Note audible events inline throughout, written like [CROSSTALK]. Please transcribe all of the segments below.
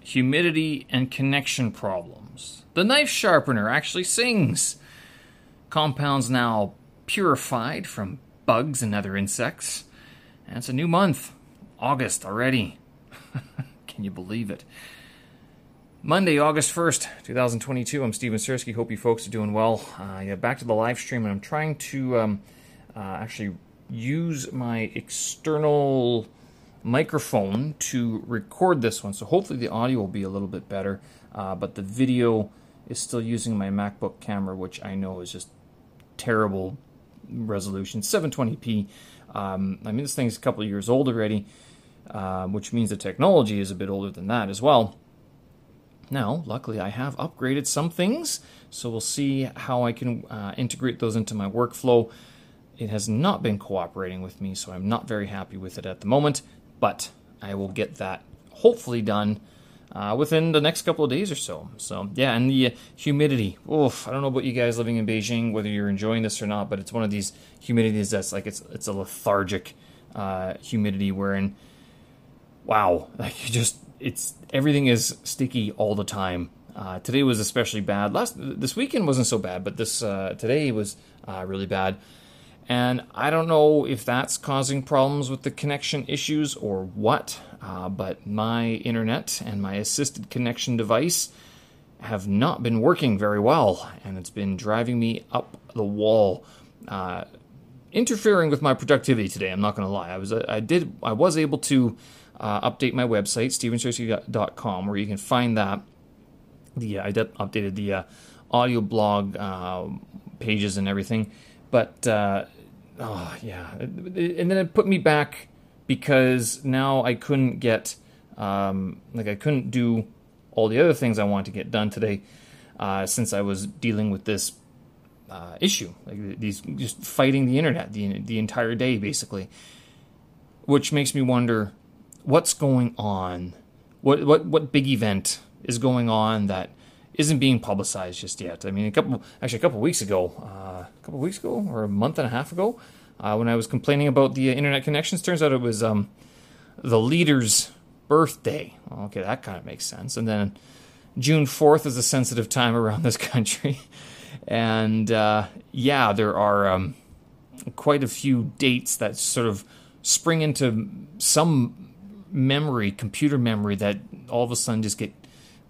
humidity and connection problems. The knife sharpener actually sings. Compounds now purified from bugs and other insects. And it's a new month, August already. [LAUGHS] Can you believe it? Monday, August 1st, 2022. I'm Steven Sersky. Hope you folks are doing well. Uh, yeah, back to the live stream, and I'm trying to um, uh, actually use my external microphone to record this one. So hopefully the audio will be a little bit better, uh, but the video is still using my MacBook camera, which I know is just terrible resolution, 720p. Um, I mean, this thing's a couple of years old already, uh, which means the technology is a bit older than that as well. Now, luckily, I have upgraded some things, so we'll see how I can uh, integrate those into my workflow. It has not been cooperating with me, so I'm not very happy with it at the moment but I will get that hopefully done uh, within the next couple of days or so. So yeah, and the humidity. Oof, I don't know about you guys living in Beijing whether you're enjoying this or not, but it's one of these humidities that's like it's it's a lethargic uh, humidity wherein, wow, [LAUGHS] like you just it's everything is sticky all the time. Uh, today was especially bad. Last this weekend wasn't so bad, but this uh, today was uh, really bad. And I don't know if that's causing problems with the connection issues or what, uh, but my internet and my assisted connection device have not been working very well, and it's been driving me up the wall, uh, interfering with my productivity today. I'm not going to lie. I was I did I was able to uh, update my website stevensersky.com, where you can find that. The I updated the uh, audio blog uh, pages and everything, but uh, oh yeah, and then it put me back because now I couldn't get um, like I couldn't do all the other things I wanted to get done today uh, since I was dealing with this uh, issue, like these just fighting the internet the the entire day basically, which makes me wonder what's going on, what what what big event is going on that isn't being publicized just yet. I mean, a couple actually a couple weeks ago, uh, couple weeks ago or a month and a half ago, uh, when I was complaining about the uh, internet connections, turns out it was um, the leader's birthday. Okay, that kind of makes sense. And then June fourth is a sensitive time around this [LAUGHS] country, and uh, yeah, there are um, quite a few dates that sort of spring into some memory, computer memory, that all of a sudden just get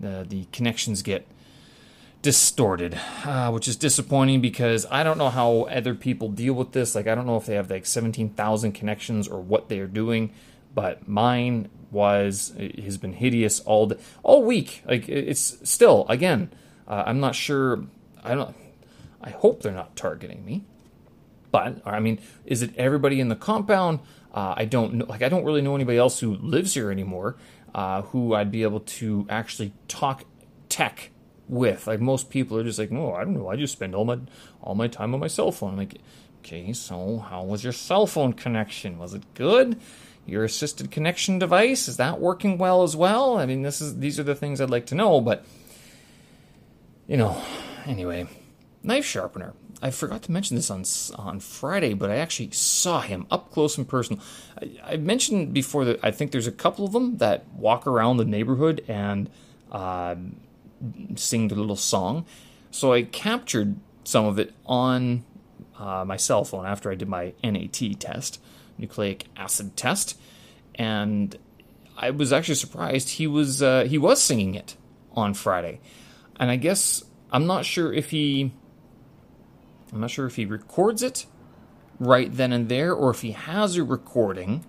uh, the connections get distorted, uh, which is disappointing because I don't know how other people deal with this. Like, I don't know if they have like 17,000 connections or what they are doing, but mine was has been hideous all day, all week. Like, it's still again. Uh, I'm not sure. I don't. I hope they're not targeting me. But I mean, is it everybody in the compound? Uh, I don't know. Like, I don't really know anybody else who lives here anymore. Uh, who I'd be able to actually talk tech with. Like most people are just like, no, I don't know. I just spend all my all my time on my cell phone. I'm like, okay, so how was your cell phone connection? Was it good? Your assisted connection device is that working well as well? I mean, this is these are the things I'd like to know, but you know, anyway, knife sharpener. I forgot to mention this on on Friday, but I actually saw him up close and personal. I, I mentioned before that I think there's a couple of them that walk around the neighborhood and uh, sing their little song. So I captured some of it on uh, my cell phone after I did my NAT test, nucleic acid test, and I was actually surprised he was uh, he was singing it on Friday, and I guess I'm not sure if he I'm not sure if he records it right then and there, or if he has a recording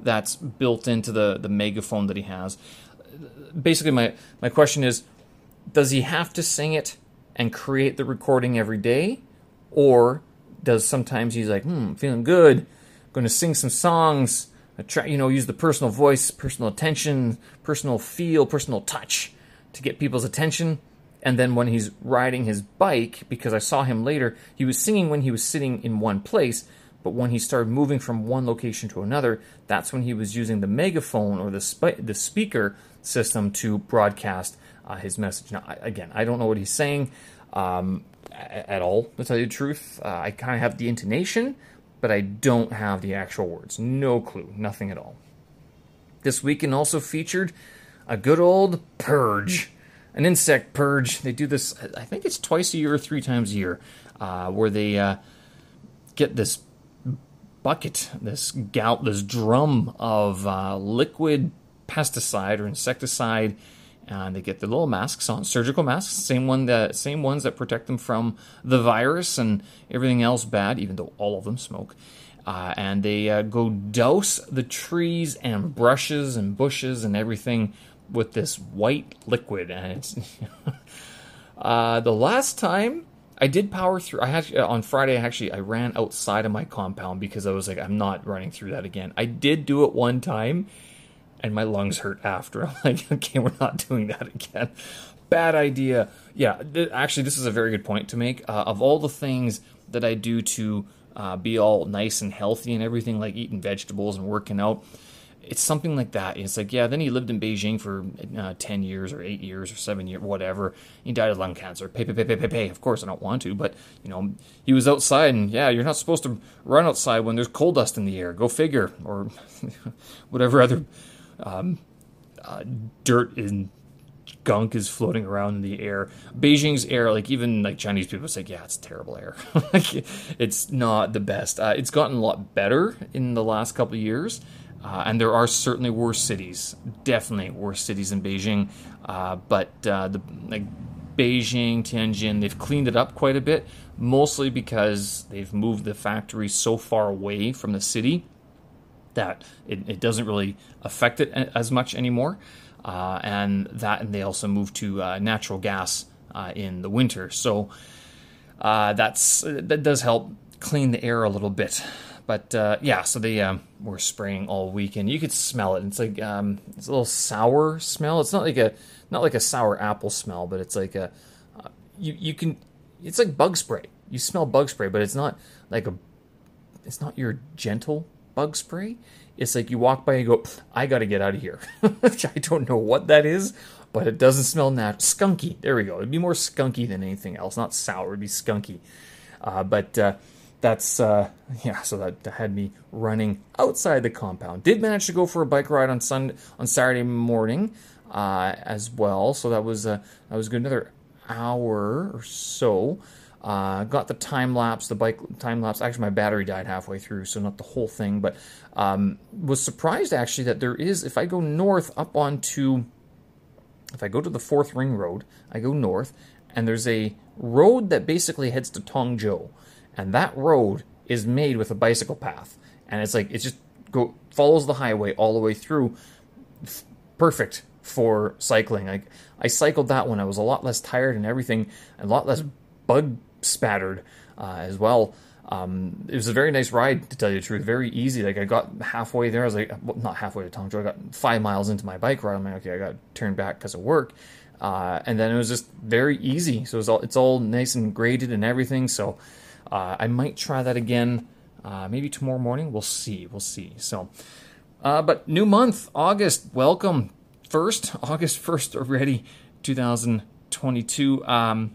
that's built into the, the megaphone that he has. Basically, my, my question is does he have to sing it and create the recording every day? Or does sometimes he's like, hmm, feeling good, going to sing some songs, try, you know, use the personal voice, personal attention, personal feel, personal touch to get people's attention and then when he's riding his bike, because I saw him later, he was singing when he was sitting in one place, but when he started moving from one location to another, that's when he was using the megaphone or the the speaker system to broadcast uh, his message. Now, I, again, I don't know what he's saying um, at all. To tell you the truth, uh, I kind of have the intonation, but I don't have the actual words. No clue, nothing at all. This weekend also featured a good old purge, an insect purge. They do this, I think it's twice a year or three times a year, uh, where they uh, get this bucket, this gout, this drum of uh, liquid pesticide or insecticide. And they get the little masks on, surgical masks, same one that same ones that protect them from the virus and everything else bad, even though all of them smoke. Uh, and they uh, go douse the trees and brushes and bushes and everything with this white liquid. And it's [LAUGHS] uh, the last time I did power through. I had on Friday. Actually, I ran outside of my compound because I was like, I'm not running through that again. I did do it one time, and my lungs hurt after. I'm [LAUGHS] like, okay, we're not doing that again. Bad idea. Yeah, th- actually, this is a very good point to make. Uh, of all the things that I do to uh, be all nice and healthy and everything, like eating vegetables and working out, it's something like that. It's like, yeah, then he lived in Beijing for uh, 10 years or 8 years or 7 years, whatever. He died of lung cancer. Pay, pay, pay, pay, pay, pay. Of course, I don't want to, but, you know, he was outside, and yeah, you're not supposed to run outside when there's coal dust in the air. Go figure. Or [LAUGHS] whatever other um, uh, dirt and gunk is floating around in the air. Beijing's air, like even like Chinese people say, yeah, it's terrible air. [LAUGHS] like it's not the best. Uh, it's gotten a lot better in the last couple of years. Uh, and there are certainly worse cities, definitely worse cities in Beijing. Uh, but uh, the like Beijing, Tianjin, they've cleaned it up quite a bit, mostly because they've moved the factory so far away from the city that it, it doesn't really affect it as much anymore. Uh, and that, and they also moved to uh, natural gas uh, in the winter. So that's that does help clean the air a little bit. But uh, yeah, so they um, were spraying all weekend. You could smell it. It's like um, it's a little sour smell. It's not like a not like a sour apple smell, but it's like a uh, you you can. It's like bug spray. You smell bug spray, but it's not like a. It's not your gentle bug spray. It's like you walk by and go, I got to get out of here. [LAUGHS] I don't know what that is, but it doesn't smell nat skunky. There we go. It'd be more skunky than anything else. Not sour. It'd be skunky. Uh, but uh, that's uh, yeah. So that, that, had me running outside the compound. Did manage to go for a bike ride on Sunday on Saturday morning uh, as well. So that was uh, that was good. Another hour or so. Uh, got the time lapse, the bike time lapse. Actually, my battery died halfway through, so not the whole thing. But um, was surprised actually that there is. If I go north up onto, if I go to the fourth ring road, I go north, and there's a road that basically heads to Tongzhou and that road is made with a bicycle path, and it's like it just go follows the highway all the way through. Perfect for cycling. Like I cycled that one, I was a lot less tired and everything, a lot less bug spattered uh, as well. Um, it was a very nice ride, to tell you the truth. Very easy. Like I got halfway there. I was like, well, not halfway to Tongzhou. I got five miles into my bike ride. I'm like, okay, I got to turn back because of work. Uh, and then it was just very easy. So it's all it's all nice and graded and everything. So uh, I might try that again, uh, maybe tomorrow morning. We'll see. We'll see. So, uh, but new month, August. Welcome, first [LAUGHS] August first already, 2022. Um,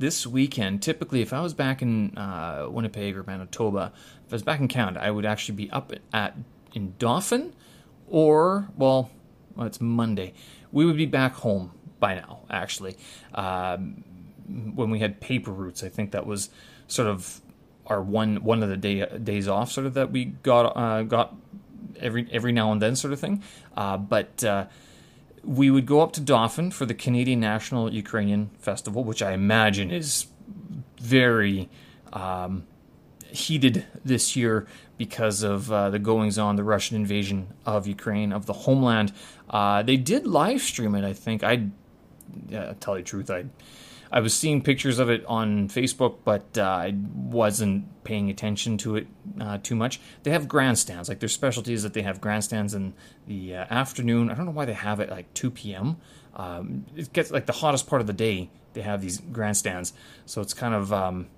this weekend, typically, if I was back in uh, Winnipeg or Manitoba, if I was back in Canada, I would actually be up at in Dauphin, or well, well it's Monday. We would be back home by now, actually. Um, when we had paper routes. I think that was sort of our one one of the day days off, sort of that we got uh, got every every now and then, sort of thing. Uh, but uh, we would go up to Dauphin for the Canadian National Ukrainian Festival, which I imagine is very um, heated this year because of uh, the goings on, the Russian invasion of Ukraine, of the homeland. Uh, they did live stream it, I think. I, yeah, tell you the truth, I I was seeing pictures of it on Facebook, but uh, I wasn't paying attention to it uh, too much. They have grandstands, like their specialty is that they have grandstands in the uh, afternoon. I don't know why they have it like 2 p.m. Um, it gets like the hottest part of the day. They have these grandstands, so it's kind of um,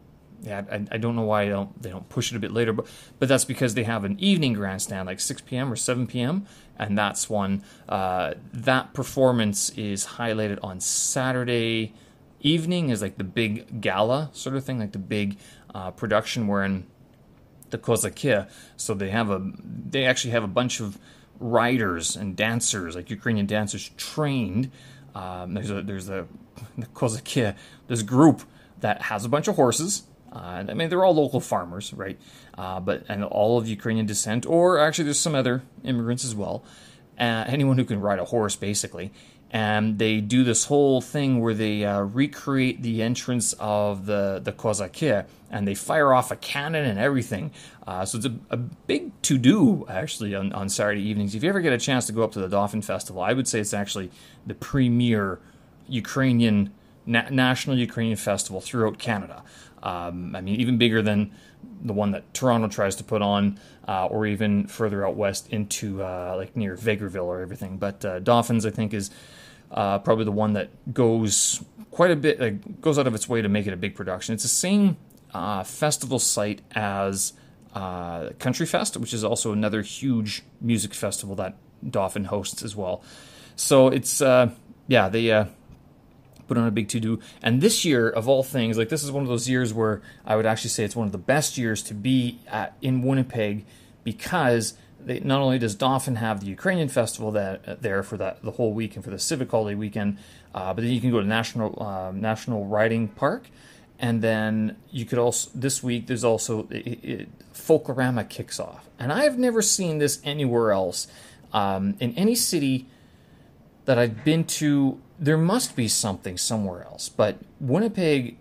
yeah. I, I, don't know why they don't they don't push it a bit later, but but that's because they have an evening grandstand like 6 p.m. or 7 p.m. and that's one uh, that performance is highlighted on Saturday evening is like the big gala sort of thing, like the big uh, production wherein the Kozakia. So they have a they actually have a bunch of riders and dancers, like Ukrainian dancers, trained. Um, there's a there's a [LAUGHS] the Kozakia, this group that has a bunch of horses. Uh, I mean, they're all local farmers, right? Uh, but and all of Ukrainian descent, or actually, there's some other immigrants as well. Uh, anyone who can ride a horse, basically and they do this whole thing where they uh, recreate the entrance of the the Kozakir and they fire off a cannon and everything. Uh, so it's a, a big to do actually on, on Saturday evenings. If you ever get a chance to go up to the Dauphin Festival, I would say it's actually the premier Ukrainian na- national Ukrainian festival throughout Canada. Um, I mean, even bigger than the one that Toronto tries to put on, uh, or even further out west into uh, like near Vegreville or everything. But uh, Dauphins, I think, is uh, probably the one that goes quite a bit, goes out of its way to make it a big production. It's the same uh, festival site as uh, Country Fest, which is also another huge music festival that Dauphin hosts as well. So it's uh, yeah, they uh, put on a big to do. And this year, of all things, like this is one of those years where I would actually say it's one of the best years to be at, in Winnipeg because they, not only does Dauphin have the Ukrainian festival that uh, there for that the whole week and for the civic holiday weekend, uh, but then you can go to National uh, National Riding Park, and then you could also this week there's also it, it, Folklorama kicks off, and I've never seen this anywhere else um, in any city that I've been to. There must be something somewhere else, but Winnipeg,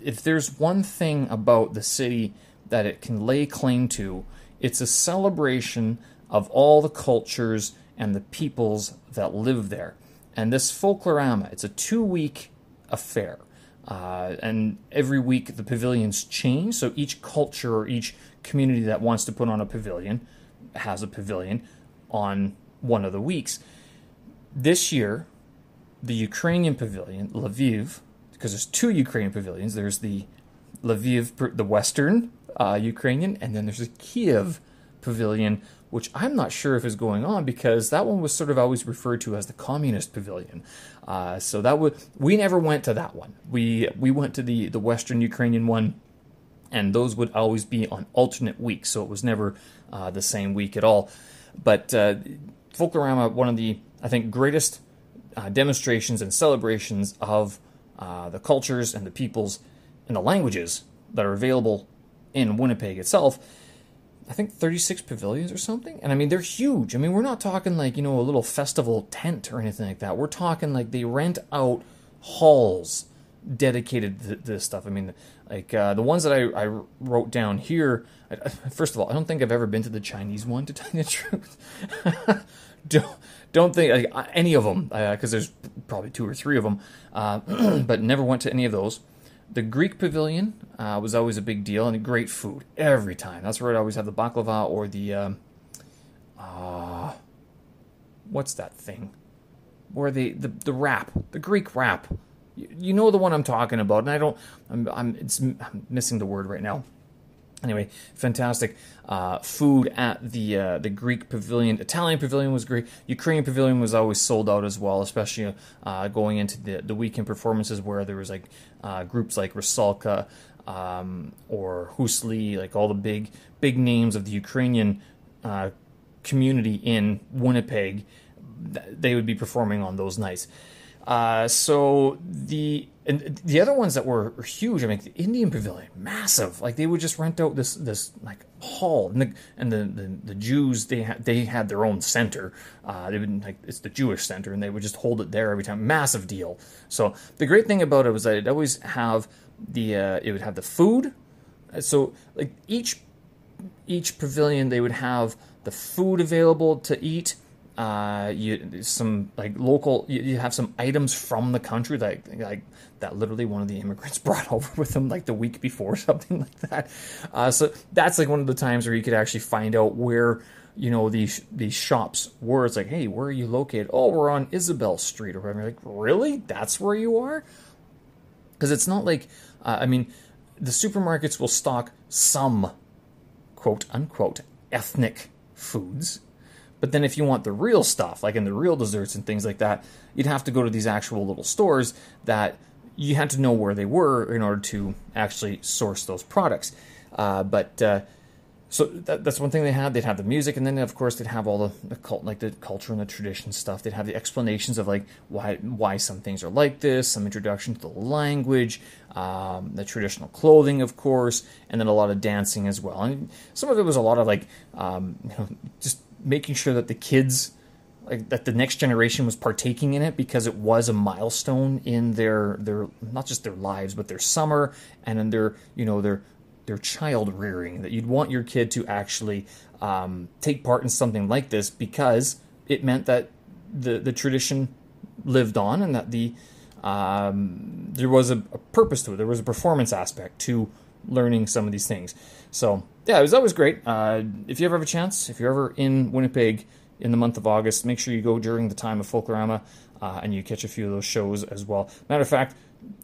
if there's one thing about the city that it can lay claim to it's a celebration of all the cultures and the peoples that live there. And this Folklorama, it's a two week affair. Uh, and every week the pavilions change. So each culture or each community that wants to put on a pavilion has a pavilion on one of the weeks. This year, the Ukrainian pavilion, Lviv, because there's two Ukrainian pavilions. There's the Lviv, the Western uh, Ukrainian, and then there's a Kiev pavilion, which I'm not sure if is going on because that one was sort of always referred to as the communist pavilion. Uh, so that would we never went to that one. We we went to the the Western Ukrainian one, and those would always be on alternate weeks, so it was never uh, the same week at all. But uh, Folklorama, one of the I think greatest uh, demonstrations and celebrations of uh, the cultures and the peoples and the languages that are available in Winnipeg itself. I think 36 pavilions or something. And I mean, they're huge. I mean, we're not talking like, you know, a little festival tent or anything like that. We're talking like they rent out halls dedicated to this stuff. I mean, like uh, the ones that I, I wrote down here, I, first of all, I don't think I've ever been to the Chinese one, to tell you the [LAUGHS] truth. don't, don't think like, any of them, because uh, there's probably two or three of them, uh, [CLEARS THROAT] but never went to any of those. The Greek pavilion uh, was always a big deal and great food every time. That's where I'd always have the baklava or the um, uh, what's that thing? Where the, the the wrap, the Greek wrap. You, you know the one I'm talking about, and I don't. I'm, I'm it's I'm missing the word right now anyway, fantastic uh, food at the uh, the Greek pavilion. Italian pavilion was great. Ukrainian pavilion was always sold out as well, especially uh, going into the the weekend performances where there was like uh, groups like Rusalka um, or Hoosli, like all the big big names of the Ukrainian uh, community in Winnipeg. They would be performing on those nights. Uh, so the and the other ones that were, huge, I mean, the Indian Pavilion, massive. Like they would just rent out this this like hall, and the and the the, the Jews they had they had their own center. Uh, they would like it's the Jewish center, and they would just hold it there every time. Massive deal. So the great thing about it was that it always have the uh, it would have the food. So like each each pavilion, they would have the food available to eat uh, you some like local you, you, have some items from the country that like that literally one of the immigrants [LAUGHS] brought over with them like the week before [LAUGHS] something like that. Uh, so that's like one of the times where you could actually find out where you know these these shops were. It's like hey where are you located? Oh we're on isabel street or whatever. You're like really? That's where you are? Because it's not like uh, i mean the supermarkets will stock some quote unquote ethnic foods but then if you want the real stuff, like in the real desserts and things like that, you'd have to go to these actual little stores that you had to know where they were in order to actually source those products. Uh, but uh, so that, that's one thing they had. They'd have the music, and then of course they'd have all the, the cult, like the culture and the tradition stuff. They'd have the explanations of like why why some things are like this, some introduction to the language, um, the traditional clothing, of course, and then a lot of dancing as well. And some of it was a lot of like um, you [LAUGHS] know just making sure that the kids like that the next generation was partaking in it because it was a milestone in their their not just their lives but their summer and in their you know their their child rearing that you'd want your kid to actually um, take part in something like this because it meant that the the tradition lived on and that the um, there was a, a, purpose to it. There was a performance aspect to learning some of these things. So yeah, it was always great. Uh, if you ever have a chance, if you're ever in Winnipeg in the month of August, make sure you go during the time of Folklorama uh, and you catch a few of those shows as well. Matter of fact,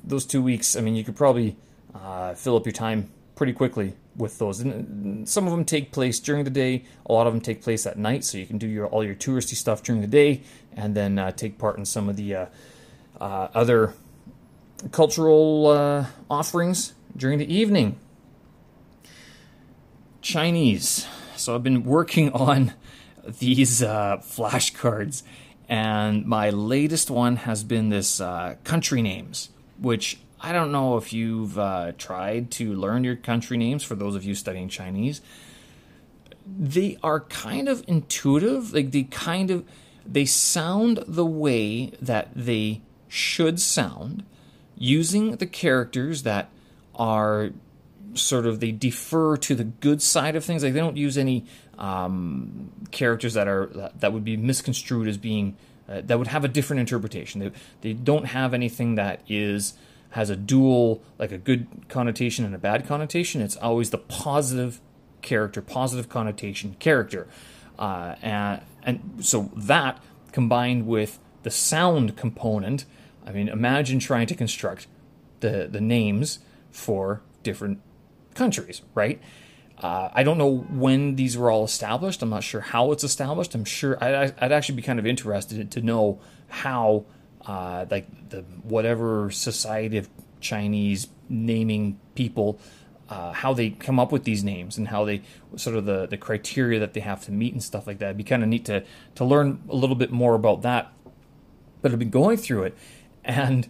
those two weeks, I mean, you could probably uh, fill up your time pretty quickly with those. And some of them take place during the day. A lot of them take place at night, so you can do your all your touristy stuff during the day, and then uh, take part in some of the uh, uh, other cultural uh, offerings during the evening. Chinese. So I've been working [LAUGHS] on these uh, flashcards, and my latest one has been this uh, country names, which I don't know if you've uh, tried to learn your country names for those of you studying Chinese. They are kind of intuitive, like they kind of they sound the way that they should sound using the characters that are sort of they defer to the good side of things like they don't use any um, characters that are that, would be misconstrued as being uh, that would have a different interpretation they, they don't have anything that is has a dual, like a good connotation and a bad connotation. It's always the positive character, positive connotation character. Uh, and, and so that combined with the sound component, I mean, imagine trying to construct the, the names for different countries, right? Uh, I don't know when these were all established. I'm not sure how it's established. I'm sure I, would actually be kind of interested to know how uh, like the whatever society of Chinese naming people, uh, how they come up with these names and how they sort of the, the criteria that they have to meet and stuff like that. It'd be kind of neat to to learn a little bit more about that. But I've been going through it, and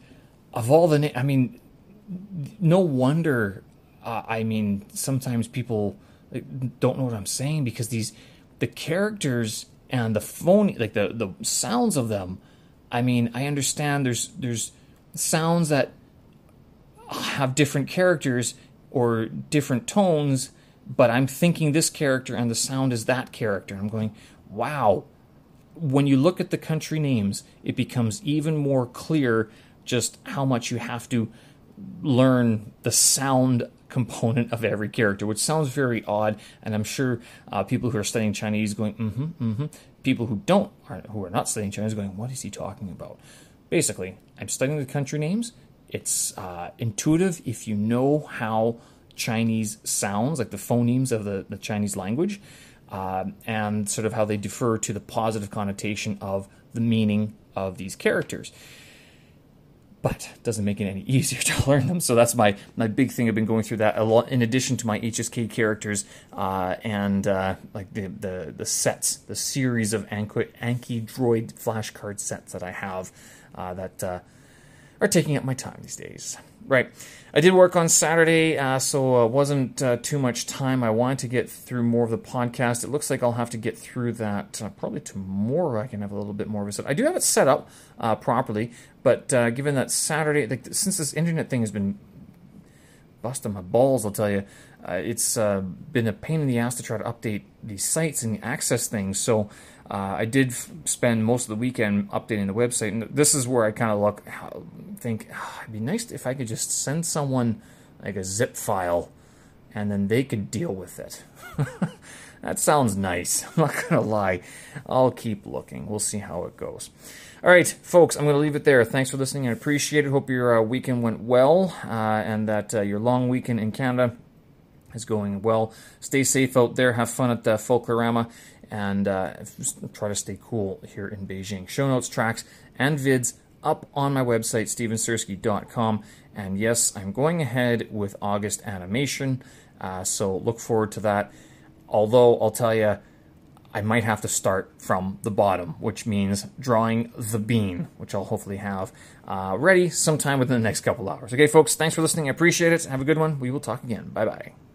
of all the, na- I mean, no wonder. Uh, I mean, sometimes people don't know what I'm saying because these the characters and the phone like the the sounds of them I mean, I understand there's there's sounds that have different characters or different tones, but I'm thinking this character and the sound is that character. I'm going, wow. When you look at the country names, it becomes even more clear just how much you have to learn the sound component of every character, which sounds very odd. And I'm sure uh, people who are studying Chinese going, mm-hmm, mm-hmm. People who don't, are, who are not studying Chinese, going, what is he talking about? Basically, I'm studying the country names. It's uh, intuitive if you know how Chinese sounds, like the phonemes of the, the Chinese language, uh, and sort of how they defer to the positive connotation of the meaning of these characters but doesn't make it any [LAUGHS] easier to learn them. So that's my my big thing. I've been going through that a lot. In addition to my HSK characters uh, and uh, like the, the the sets, the series of Anki, Anki Droid flashcard sets that I have uh, that uh, are taking up my time these days. Right. I did work on Saturday, uh, so uh, wasn't uh, too much time. I wanted to get through more of the podcast. It looks like I'll have to get through that uh, probably tomorrow. I can have a little bit more of a set. I do have it set up uh, properly, but uh, given that Saturday, like, since this internet thing has been busting my balls, I'll tell you, it's been a pain in the ass to try to update these sites and access things. So uh, I did f- spend most of the weekend updating the website, and this is where I kind of look, think oh, it'd be nice if I could just send someone like a zip file, and then they could deal with it. [LAUGHS] that sounds nice. [LAUGHS] I'm not gonna lie. I'll keep looking. We'll see how it goes. All right, folks, I'm to leave it there. Thanks for listening. I appreciate it. Hope your uh, weekend went well uh, and that uh, your long weekend in Canada is going well. Stay safe out there. Have fun at the Folklorama and uh, try to stay cool here in Beijing. Show notes, tracks, and vids up on my website, stevensersky.com. And yes, I'm going ahead with August animation, uh, so look forward to that. Although I'll tell you, I might have to start from the bottom, which means drawing the bean, which I'll hopefully have uh, ready sometime within the next couple hours. Okay, folks, thanks for listening. I appreciate it. Have a good one. We will talk again. Bye bye.